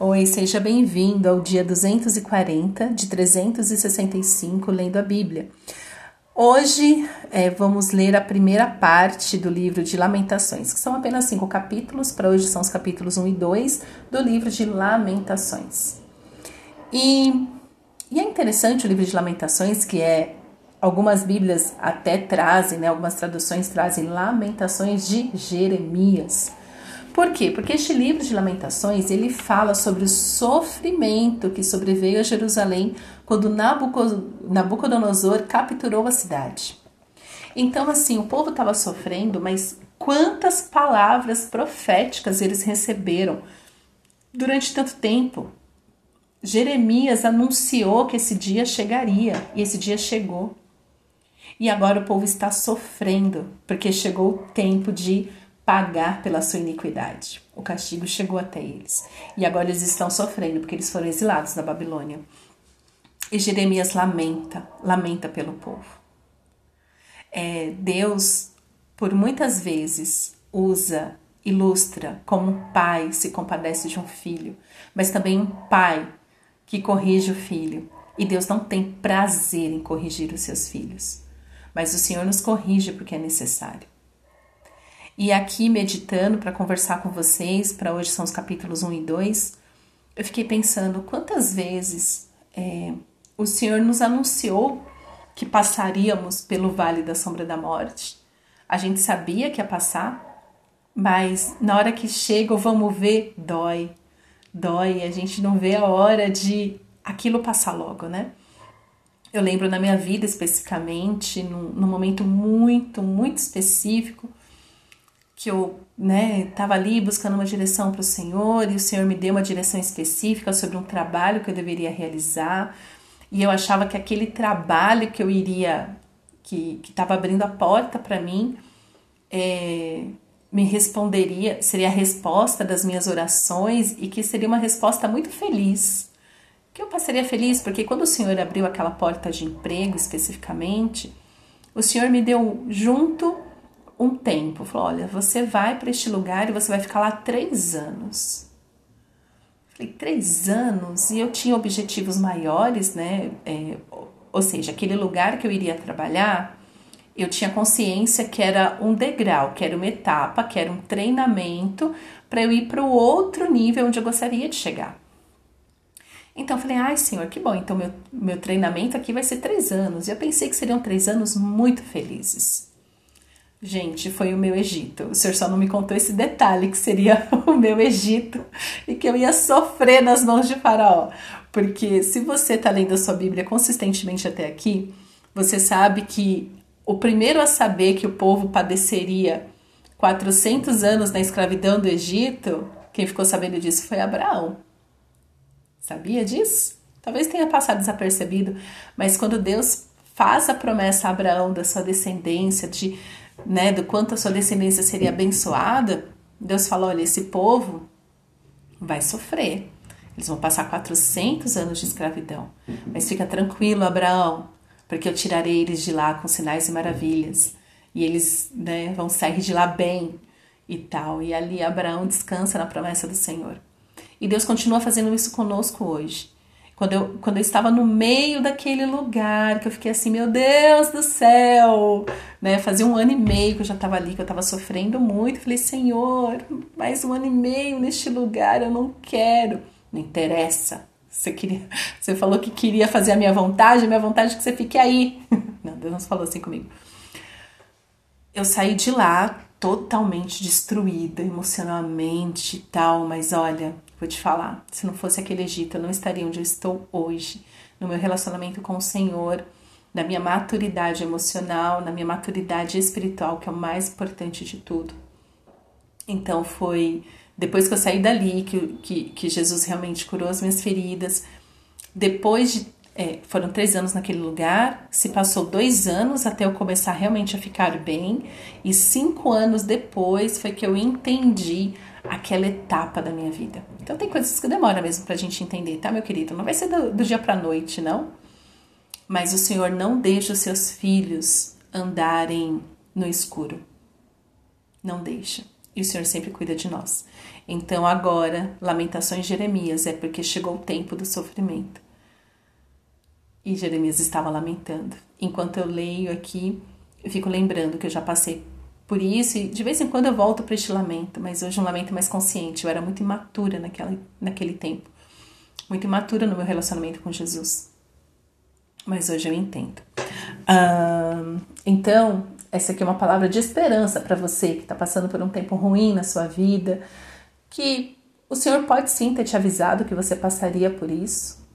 Oi, seja bem-vindo ao dia 240 de 365 lendo a Bíblia. Hoje é, vamos ler a primeira parte do livro de Lamentações, que são apenas cinco capítulos, para hoje são os capítulos 1 e 2 do livro de Lamentações. E, e é interessante o livro de Lamentações, que é algumas Bíblias até trazem, né, algumas traduções trazem Lamentações de Jeremias. Por quê? Porque este livro de Lamentações, ele fala sobre o sofrimento que sobreveio a Jerusalém quando Nabucodonosor capturou a cidade. Então, assim, o povo estava sofrendo, mas quantas palavras proféticas eles receberam durante tanto tempo? Jeremias anunciou que esse dia chegaria e esse dia chegou. E agora o povo está sofrendo, porque chegou o tempo de pagar pela sua iniquidade. O castigo chegou até eles. E agora eles estão sofrendo porque eles foram exilados da Babilônia. E Jeremias lamenta, lamenta pelo povo. É, Deus, por muitas vezes, usa, ilustra como um pai se compadece de um filho, mas também um pai que corrige o filho. E Deus não tem prazer em corrigir os seus filhos, mas o Senhor nos corrige porque é necessário. E aqui, meditando para conversar com vocês, para hoje são os capítulos 1 e 2, eu fiquei pensando quantas vezes é, o Senhor nos anunciou que passaríamos pelo vale da sombra da morte. A gente sabia que ia passar, mas na hora que chega o vamos ver, dói. Dói, a gente não vê a hora de aquilo passar logo, né? Eu lembro na minha vida especificamente, num, num momento muito, muito específico, que eu né, estava ali buscando uma direção para o Senhor e o Senhor me deu uma direção específica sobre um trabalho que eu deveria realizar e eu achava que aquele trabalho que eu iria, que estava abrindo a porta para mim, é, me responderia, seria a resposta das minhas orações e que seria uma resposta muito feliz. Que eu passaria feliz porque quando o Senhor abriu aquela porta de emprego especificamente, o Senhor me deu junto um tempo. Falou: olha, você vai para este lugar e você vai ficar lá três anos. Falei, três anos? E eu tinha objetivos maiores, né? É, ou seja, aquele lugar que eu iria trabalhar, eu tinha consciência que era um degrau, que era uma etapa, que era um treinamento para eu ir para o outro nível onde eu gostaria de chegar. Então eu falei, ai senhor, que bom, então meu, meu treinamento aqui vai ser três anos. E eu pensei que seriam três anos muito felizes. Gente, foi o meu Egito. O senhor só não me contou esse detalhe que seria o meu Egito e que eu ia sofrer nas mãos de Faraó. Porque se você está lendo a sua Bíblia consistentemente até aqui, você sabe que o primeiro a saber que o povo padeceria 400 anos na escravidão do Egito, quem ficou sabendo disso foi Abraão. Sabia disso? Talvez tenha passado desapercebido, mas quando Deus faz a promessa a Abraão da sua descendência, de né, do quanto a sua descendência seria abençoada, Deus falou: olha, esse povo vai sofrer. Eles vão passar 400 anos de escravidão. Mas fica tranquilo, Abraão, porque eu tirarei eles de lá com sinais e maravilhas. E eles né, vão sair de lá bem e tal. E ali Abraão descansa na promessa do Senhor. E Deus continua fazendo isso conosco hoje. Quando eu, quando eu estava no meio daquele lugar, que eu fiquei assim, meu Deus do céu, né? Fazia um ano e meio que eu já estava ali, que eu estava sofrendo muito. Falei, Senhor, mais um ano e meio neste lugar, eu não quero. Não interessa. Você, queria, você falou que queria fazer a minha vontade, a minha vontade é que você fique aí. Não, Deus não falou assim comigo. Eu saí de lá totalmente destruída emocionalmente e tal, mas olha, Vou te falar, se não fosse aquele Egito, eu não estaria onde eu estou hoje, no meu relacionamento com o Senhor, na minha maturidade emocional, na minha maturidade espiritual, que é o mais importante de tudo. Então foi depois que eu saí dali, que, que, que Jesus realmente curou as minhas feridas. Depois de. É, foram três anos naquele lugar, se passou dois anos até eu começar realmente a ficar bem, e cinco anos depois foi que eu entendi aquela etapa da minha vida. Então tem coisas que demora mesmo pra gente entender, tá, meu querido? Não vai ser do, do dia pra noite, não. Mas o Senhor não deixa os seus filhos andarem no escuro. Não deixa. E o Senhor sempre cuida de nós. Então agora, Lamentações de Jeremias é porque chegou o tempo do sofrimento. E Jeremias estava lamentando. Enquanto eu leio aqui, eu fico lembrando que eu já passei por isso e de vez em quando eu volto para este lamento, mas hoje um lamento mais consciente. Eu era muito imatura naquela, naquele tempo, muito imatura no meu relacionamento com Jesus. Mas hoje eu entendo. então, essa aqui é uma palavra de esperança para você que está passando por um tempo ruim na sua vida, que o Senhor pode sim ter te avisado que você passaria por isso,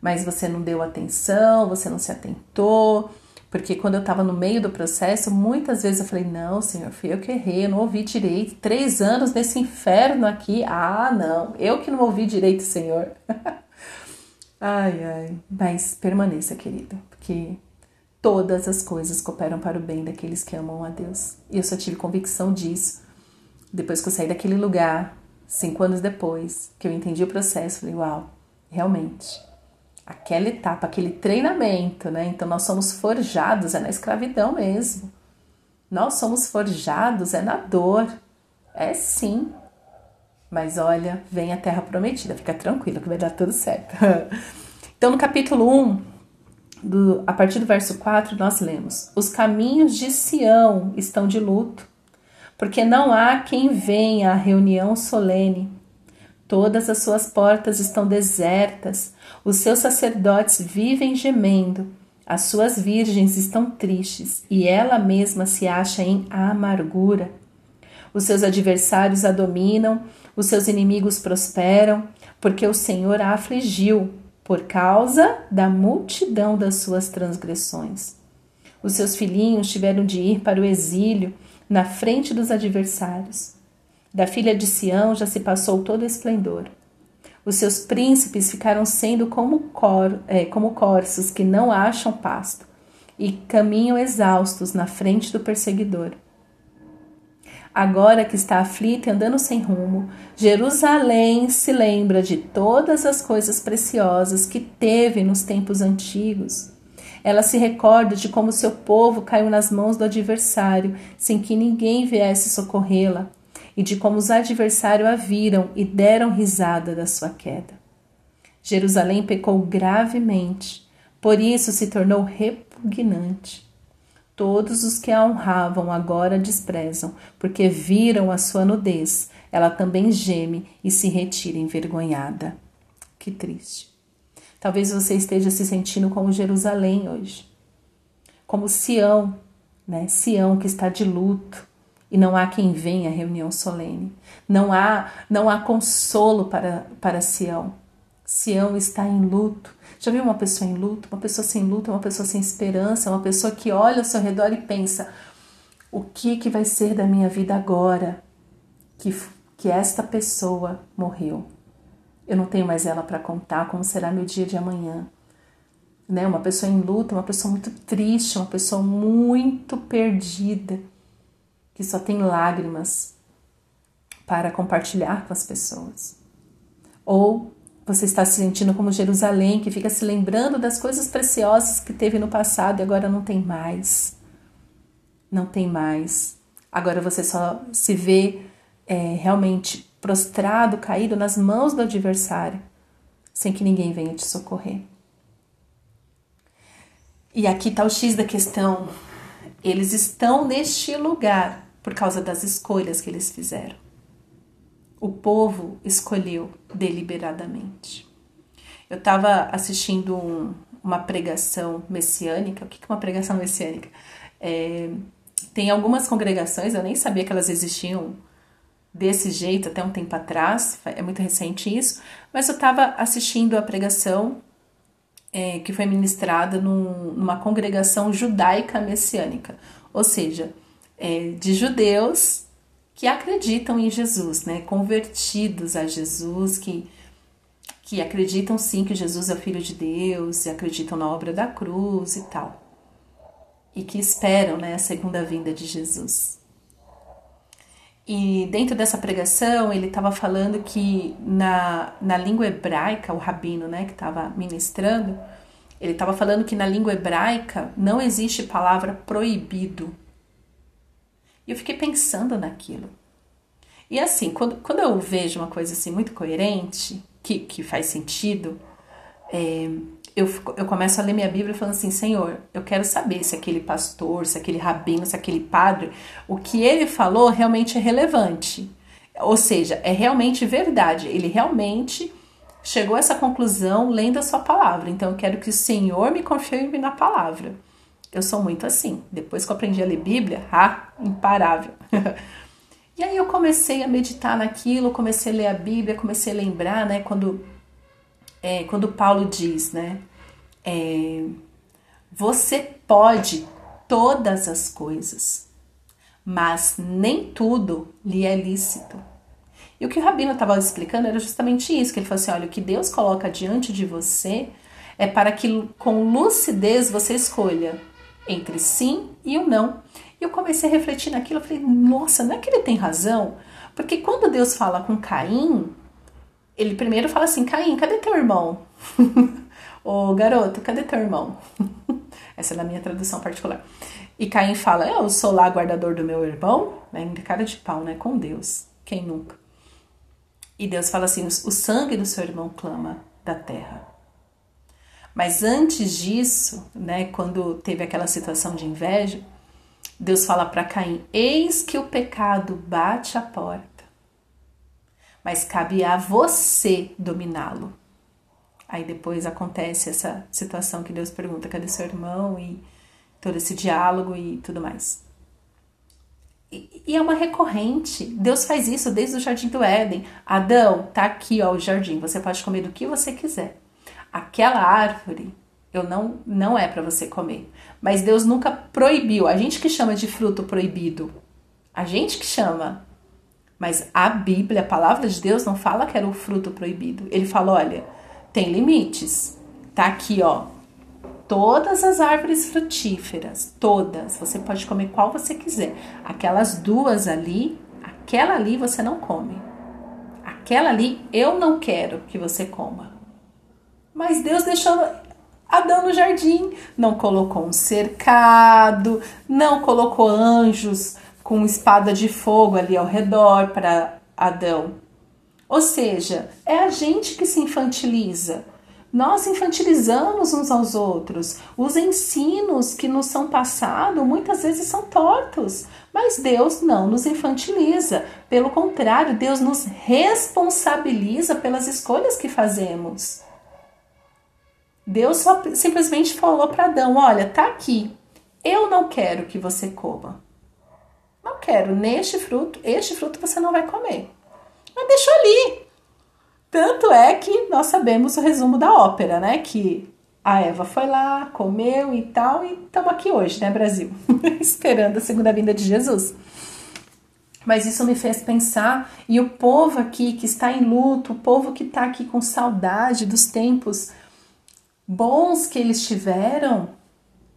mas você não deu atenção, você não se atentou, porque quando eu estava no meio do processo, muitas vezes eu falei: Não, Senhor, fui eu que errei, eu não ouvi direito. Três anos nesse inferno aqui. Ah, não, eu que não ouvi direito, Senhor. ai, ai. Mas permaneça, querida, porque todas as coisas cooperam para o bem daqueles que amam a Deus. E eu só tive convicção disso depois que eu saí daquele lugar, cinco anos depois, que eu entendi o processo. Falei: Uau, realmente aquela etapa, aquele treinamento, né? Então nós somos forjados, é na escravidão mesmo. Nós somos forjados, é na dor. É sim. Mas olha, vem a terra prometida, fica tranquilo que vai dar tudo certo. então no capítulo 1, do, a partir do verso 4, nós lemos: Os caminhos de Sião estão de luto, porque não há quem venha à reunião solene. Todas as suas portas estão desertas, os seus sacerdotes vivem gemendo, as suas virgens estão tristes e ela mesma se acha em amargura. Os seus adversários a dominam, os seus inimigos prosperam, porque o Senhor a afligiu por causa da multidão das suas transgressões. Os seus filhinhos tiveram de ir para o exílio na frente dos adversários. Da filha de Sião já se passou todo esplendor. Os seus príncipes ficaram sendo como, cor, é, como corços que não acham pasto e caminham exaustos na frente do perseguidor. Agora que está aflita e andando sem rumo, Jerusalém se lembra de todas as coisas preciosas que teve nos tempos antigos. Ela se recorda de como seu povo caiu nas mãos do adversário, sem que ninguém viesse socorrê-la e de como os adversários a viram e deram risada da sua queda. Jerusalém pecou gravemente, por isso se tornou repugnante. Todos os que a honravam agora a desprezam, porque viram a sua nudez. Ela também geme e se retira envergonhada. Que triste. Talvez você esteja se sentindo como Jerusalém hoje, como Sião, né? Sião que está de luto, e não há quem venha à reunião solene. Não há, não há consolo para, para Sião. Sião está em luto. Já viu uma pessoa em luto? Uma pessoa sem luto uma pessoa sem esperança, uma pessoa que olha ao seu redor e pensa: o que, que vai ser da minha vida agora que, que esta pessoa morreu? Eu não tenho mais ela para contar, como será meu dia de amanhã? Né? Uma pessoa em luto, uma pessoa muito triste, uma pessoa muito perdida que só tem lágrimas para compartilhar com as pessoas. Ou você está se sentindo como Jerusalém, que fica se lembrando das coisas preciosas que teve no passado e agora não tem mais. Não tem mais. Agora você só se vê é, realmente prostrado, caído nas mãos do adversário, sem que ninguém venha te socorrer. E aqui está o X da questão. Eles estão neste lugar por causa das escolhas que eles fizeram. O povo escolheu deliberadamente. Eu estava assistindo um, uma pregação messiânica. O que é uma pregação messiânica? É, tem algumas congregações, eu nem sabia que elas existiam desse jeito até um tempo atrás, é muito recente isso, mas eu estava assistindo a pregação é, que foi ministrada num, numa congregação judaica messiânica, ou seja, é, de judeus que acreditam em Jesus, né? Convertidos a Jesus, que, que acreditam sim que Jesus é o Filho de Deus, e acreditam na obra da cruz e tal. E que esperam né, a segunda vinda de Jesus. E dentro dessa pregação, ele estava falando que na, na língua hebraica, o rabino né, que estava ministrando, ele estava falando que na língua hebraica não existe palavra proibido e eu fiquei pensando naquilo. E assim, quando, quando eu vejo uma coisa assim muito coerente, que, que faz sentido, é, eu, eu começo a ler minha Bíblia falando assim, Senhor, eu quero saber se aquele pastor, se aquele rabino, se aquele padre, o que ele falou realmente é relevante. Ou seja, é realmente verdade. Ele realmente chegou a essa conclusão lendo a sua palavra. Então eu quero que o Senhor me confirme na palavra. Eu sou muito assim. Depois que eu aprendi a ler Bíblia, ah, imparável. e aí eu comecei a meditar naquilo, comecei a ler a Bíblia, comecei a lembrar, né, quando é, quando Paulo diz, né, é, você pode todas as coisas, mas nem tudo lhe é lícito. E o que o Rabino estava explicando era justamente isso, que ele falou assim, olha, o que Deus coloca diante de você é para que com lucidez você escolha entre sim e o não. E eu comecei a refletir naquilo, eu falei, nossa, não é que ele tem razão? Porque quando Deus fala com Caim, ele primeiro fala assim, Caim, cadê teu irmão? Ô garoto, cadê teu irmão? Essa é na minha tradução particular. E Caim fala, eu sou lá guardador do meu irmão, né? Cara de pau, né? Com Deus. Quem nunca? E Deus fala assim: o sangue do seu irmão clama da terra. Mas antes disso, né, quando teve aquela situação de inveja, Deus fala para Caim: Eis que o pecado bate à porta, mas cabe a você dominá-lo. Aí depois acontece essa situação que Deus pergunta: cadê seu irmão? E todo esse diálogo e tudo mais. E, é uma recorrente. Deus faz isso desde o jardim do Éden. Adão, tá aqui ó, o jardim. Você pode comer do que você quiser. Aquela árvore, eu não não é para você comer. Mas Deus nunca proibiu. A gente que chama de fruto proibido. A gente que chama. Mas a Bíblia, a palavra de Deus não fala que era o fruto proibido. Ele fala, olha, tem limites. Tá aqui, ó, todas as árvores frutíferas, todas. Você pode comer qual você quiser. Aquelas duas ali, aquela ali você não come. Aquela ali eu não quero que você coma. Mas Deus deixou Adão no jardim, não colocou um cercado, não colocou anjos com espada de fogo ali ao redor para Adão. Ou seja, é a gente que se infantiliza. Nós infantilizamos uns aos outros. Os ensinos que nos são passados muitas vezes são tortos, mas Deus não nos infantiliza. Pelo contrário, Deus nos responsabiliza pelas escolhas que fazemos. Deus só simplesmente falou para Adão: Olha, tá aqui. Eu não quero que você coma. Não quero neste fruto, este fruto você não vai comer. Mas deixou ali. Tanto é que nós sabemos o resumo da ópera, né? Que a Eva foi lá, comeu e tal, e estamos aqui hoje, né, Brasil? Esperando a segunda vinda de Jesus. Mas isso me fez pensar, e o povo aqui que está em luto, o povo que está aqui com saudade dos tempos bons que eles tiveram,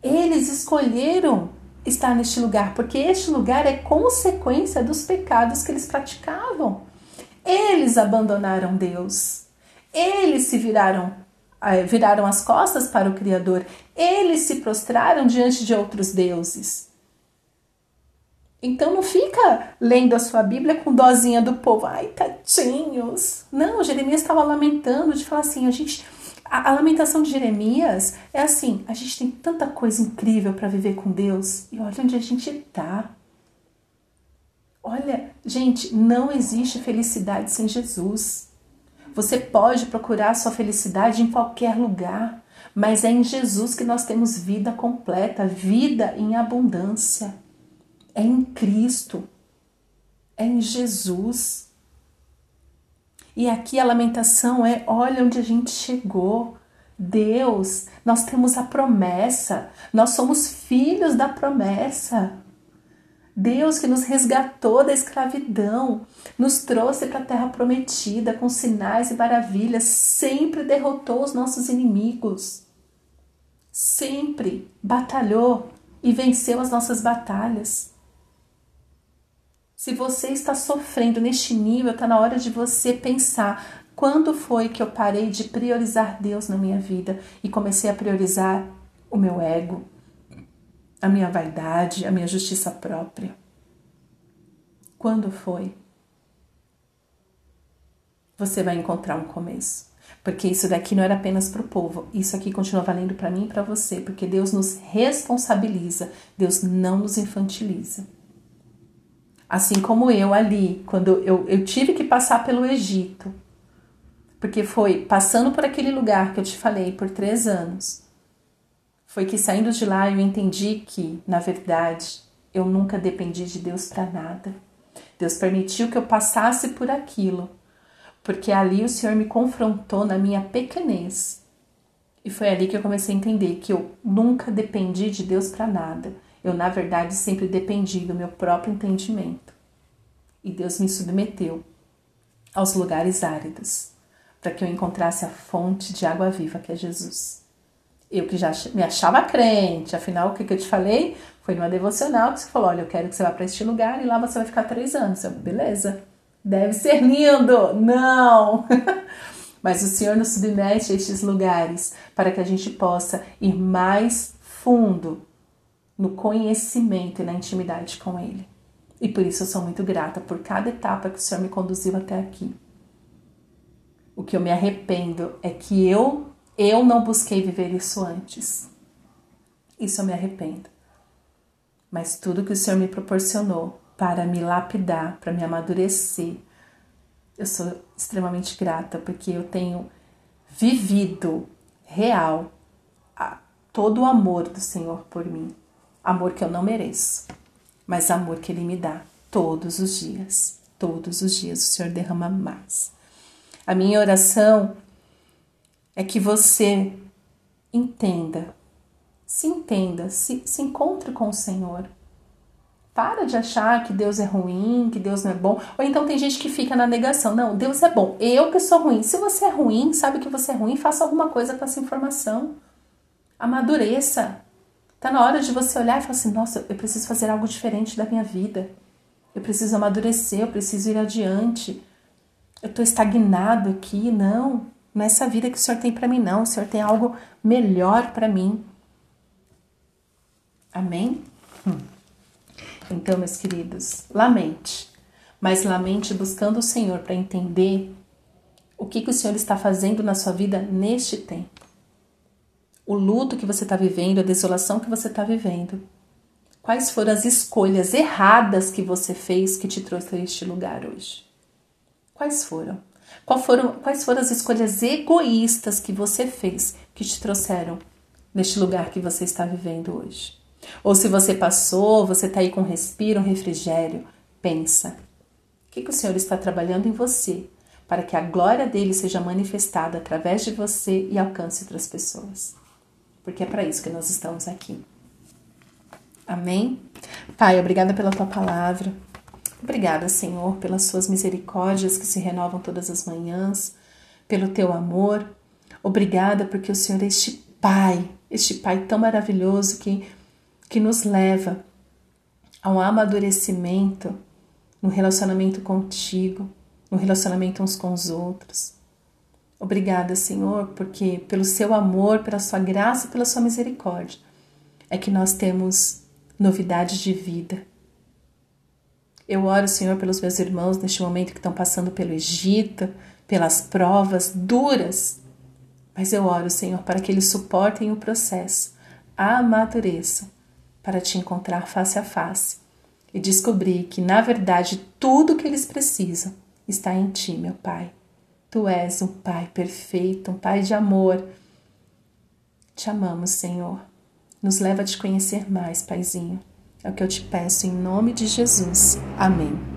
eles escolheram estar neste lugar, porque este lugar é consequência dos pecados que eles praticavam. Eles abandonaram Deus. Eles se viraram eh, viraram as costas para o Criador. Eles se prostraram diante de outros deuses. Então não fica lendo a sua Bíblia com dozinha do povo. Ai, tadinhos. Não, Jeremias estava lamentando de falar assim, a gente a, a, lamentação de Jeremias é assim: a gente tem tanta coisa incrível para viver com Deus e olha onde a gente está. Olha, gente, não existe felicidade sem Jesus. Você pode procurar sua felicidade em qualquer lugar, mas é em Jesus que nós temos vida completa, vida em abundância. É em Cristo. É em Jesus. E aqui a lamentação é: olha onde a gente chegou. Deus, nós temos a promessa, nós somos filhos da promessa. Deus que nos resgatou da escravidão, nos trouxe para a terra prometida com sinais e maravilhas, sempre derrotou os nossos inimigos. Sempre batalhou e venceu as nossas batalhas. Se você está sofrendo neste nível, está na hora de você pensar: quando foi que eu parei de priorizar Deus na minha vida e comecei a priorizar o meu ego, a minha vaidade, a minha justiça própria. Quando foi? você vai encontrar um começo. Porque isso daqui não era apenas para o povo, isso aqui continua valendo para mim e para você, porque Deus nos responsabiliza, Deus não nos infantiliza. Assim como eu ali, quando eu, eu tive que passar pelo Egito, porque foi passando por aquele lugar que eu te falei por três anos, foi que saindo de lá eu entendi que, na verdade, eu nunca dependi de Deus para nada. Deus permitiu que eu passasse por aquilo porque ali o Senhor me confrontou na minha pequenez. E foi ali que eu comecei a entender que eu nunca dependi de Deus para nada. Eu, na verdade, sempre dependi do meu próprio entendimento. E Deus me submeteu aos lugares áridos para que eu encontrasse a fonte de água viva que é Jesus. Eu que já me achava crente, afinal, o que, eu te falei? Foi numa devocional que você falou: olha, eu quero que você vá para este lugar e lá você vai ficar três anos. Eu, beleza. Deve ser lindo! Não! Mas o Senhor nos submete a estes lugares para que a gente possa ir mais fundo no conhecimento e na intimidade com Ele. E por isso eu sou muito grata por cada etapa que o Senhor me conduziu até aqui. O que eu me arrependo é que eu eu não busquei viver isso antes. Isso eu me arrependo. Mas tudo que o Senhor me proporcionou para me lapidar, para me amadurecer. Eu sou extremamente grata porque eu tenho vivido real todo o amor do Senhor por mim. Amor que eu não mereço, mas amor que Ele me dá todos os dias. Todos os dias o Senhor derrama mais. A minha oração é que você entenda, se entenda, se, se encontre com o Senhor para de achar que Deus é ruim, que Deus não é bom. Ou então tem gente que fica na negação. Não, Deus é bom. Eu que sou ruim. Se você é ruim, sabe que você é ruim, faça alguma coisa com essa informação. Amadureça. Tá na hora de você olhar e falar assim: nossa, eu preciso fazer algo diferente da minha vida. Eu preciso amadurecer, eu preciso ir adiante. Eu tô estagnado aqui. Não, não é vida que o Senhor tem para mim, não. O Senhor tem algo melhor para mim. Amém? Hum. Então, meus queridos, lamente, mas lamente buscando o Senhor para entender o que, que o Senhor está fazendo na sua vida neste tempo. O luto que você está vivendo, a desolação que você está vivendo. Quais foram as escolhas erradas que você fez que te trouxe a este lugar hoje? Quais foram? Foram? Quais foram as escolhas egoístas que você fez que te trouxeram neste lugar que você está vivendo hoje? Ou se você passou, você está aí com um respiro, um refrigério, pensa: o que, que o Senhor está trabalhando em você para que a glória dele seja manifestada através de você e alcance outras pessoas? Porque é para isso que nós estamos aqui. Amém? Pai, obrigada pela tua palavra. Obrigada, Senhor, pelas suas misericórdias que se renovam todas as manhãs, pelo teu amor. Obrigada porque o Senhor é este Pai, este Pai tão maravilhoso que que nos leva a um amadurecimento no relacionamento contigo, no relacionamento uns com os outros. Obrigada, Senhor, porque pelo seu amor, pela sua graça pela sua misericórdia é que nós temos novidades de vida. Eu oro, Senhor, pelos meus irmãos neste momento que estão passando pelo Egito, pelas provas duras, mas eu oro, Senhor, para que eles suportem o processo, amadureçam para te encontrar face a face e descobrir que, na verdade, tudo o que eles precisam está em ti, meu Pai. Tu és um Pai perfeito, um Pai de amor. Te amamos, Senhor. Nos leva a te conhecer mais, Paizinho. É o que eu te peço em nome de Jesus. Amém.